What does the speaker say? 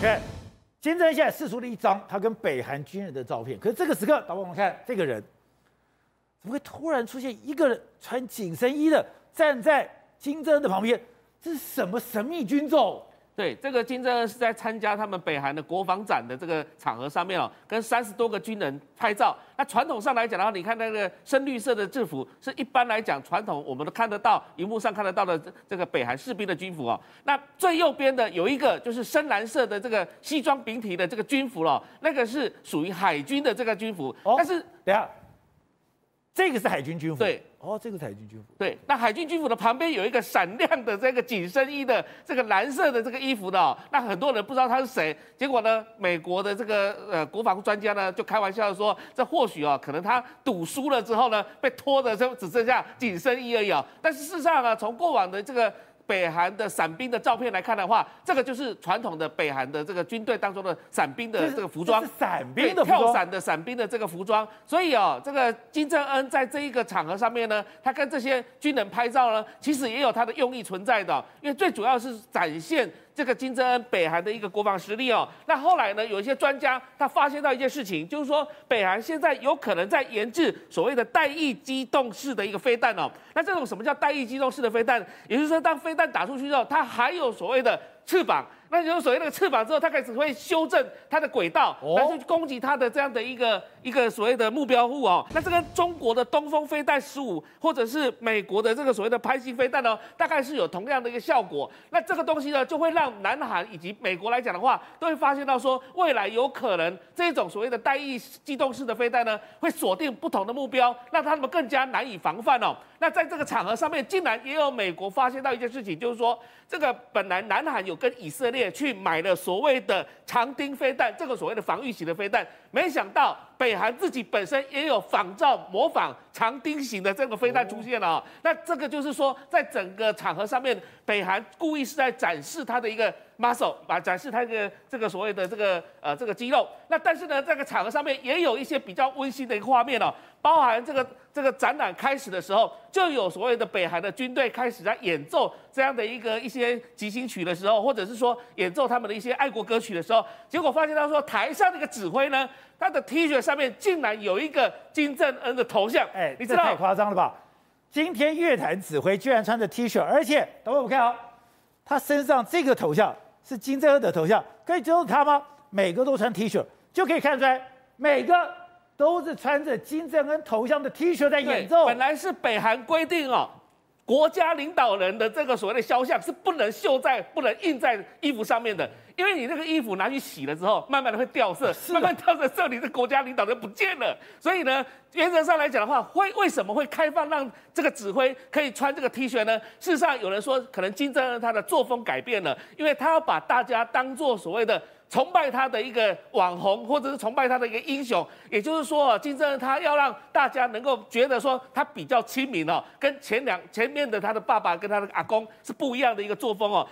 看，金正恩现在释出了一张他跟北韩军人的照片，可是这个时刻，导播我们看这个人，怎么会突然出现一个人穿紧身衣的站在金正恩的旁边？这是什么神秘军种？对，这个金正恩是在参加他们北韩的国防展的这个场合上面哦，跟三十多个军人拍照。那传统上来讲的话，你看那个深绿色的制服，是一般来讲传统我们都看得到，荧幕上看得到的这个北韩士兵的军服哦。那最右边的有一个就是深蓝色的这个西装笔挺的这个军服哦，那个是属于海军的这个军服。哦，但是等下。这个是海军军服，对，哦，这个是海军军服，对。那海军军服的旁边有一个闪亮的这个紧身衣的这个蓝色的这个衣服的，哦，那很多人不知道他是谁。结果呢，美国的这个呃国防专家呢就开玩笑说，这或许哦，可能他赌输了之后呢，被拖的就只剩下紧身衣而已哦。但是事实上啊，从过往的这个。北韩的伞兵的照片来看的话，这个就是传统的北韩的这个军队当中的伞兵的这个服装，伞兵的跳伞的伞兵的这个服装。所以哦，这个金正恩在这一个场合上面呢，他跟这些军人拍照呢，其实也有他的用意存在的，因为最主要是展现。这个金正恩北韩的一个国防实力哦，那后来呢，有一些专家他发现到一件事情，就是说北韩现在有可能在研制所谓的带翼机动式的一个飞弹哦。那这种什么叫带翼机动式的飞弹？也就是说，当飞弹打出去之后，它还有所谓的翅膀。那有所谓那个翅膀之后，它开始会修正它的轨道，来去攻击它的这样的一个一个所谓的目标物哦。那这跟中国的东风飞弹十五，或者是美国的这个所谓的潘兴飞弹呢，大概是有同样的一个效果。那这个东西呢，就会让南韩以及美国来讲的话，都会发现到说，未来有可能这种所谓的带翼机动式的飞弹呢，会锁定不同的目标，让他们更加难以防范哦。那在这个场合上面，竟然也有美国发现到一件事情，就是说，这个本来南韩有跟以色列去买了所谓的长钉飞弹，这个所谓的防御型的飞弹，没想到北韩自己本身也有仿照模仿长钉型的这个飞弹出现了哦。那这个就是说，在整个场合上面，北韩故意是在展示它的一个 muscle，啊，展示它的这个所谓的这个呃这个肌肉。那但是呢，这个场合上面也有一些比较温馨的一个画面哦，包含这个。这个展览开始的时候，就有所谓的北韩的军队开始在演奏这样的一个一些进行曲的时候，或者是说演奏他们的一些爱国歌曲的时候，结果发现他说台上那个指挥呢，他的 T 恤上面竟然有一个金正恩的头像，哎，你知道太夸张了吧？今天乐坛指挥居然穿着 T 恤，而且等会我们看啊、哦，他身上这个头像是金正恩的头像，可以只有他吗？每个都穿 T 恤，就可以看出来每个。都是穿着金正恩头像的 T 恤在演奏。本来是北韩规定哦，国家领导人的这个所谓的肖像是不能绣在、不能印在衣服上面的，因为你那个衣服拿去洗了之后，慢慢的会掉色，慢慢掉色之后，你的国家领导人不见了。所以呢，原则上来讲的话，会为什么会开放让这个指挥可以穿这个 T 恤呢？事实上，有人说可能金正恩他的作风改变了，因为他要把大家当做所谓的。崇拜他的一个网红，或者是崇拜他的一个英雄，也就是说，金正恩他要让大家能够觉得说他比较亲民哦，跟前两前面的他的爸爸跟他的阿公是不一样的一个作风哦。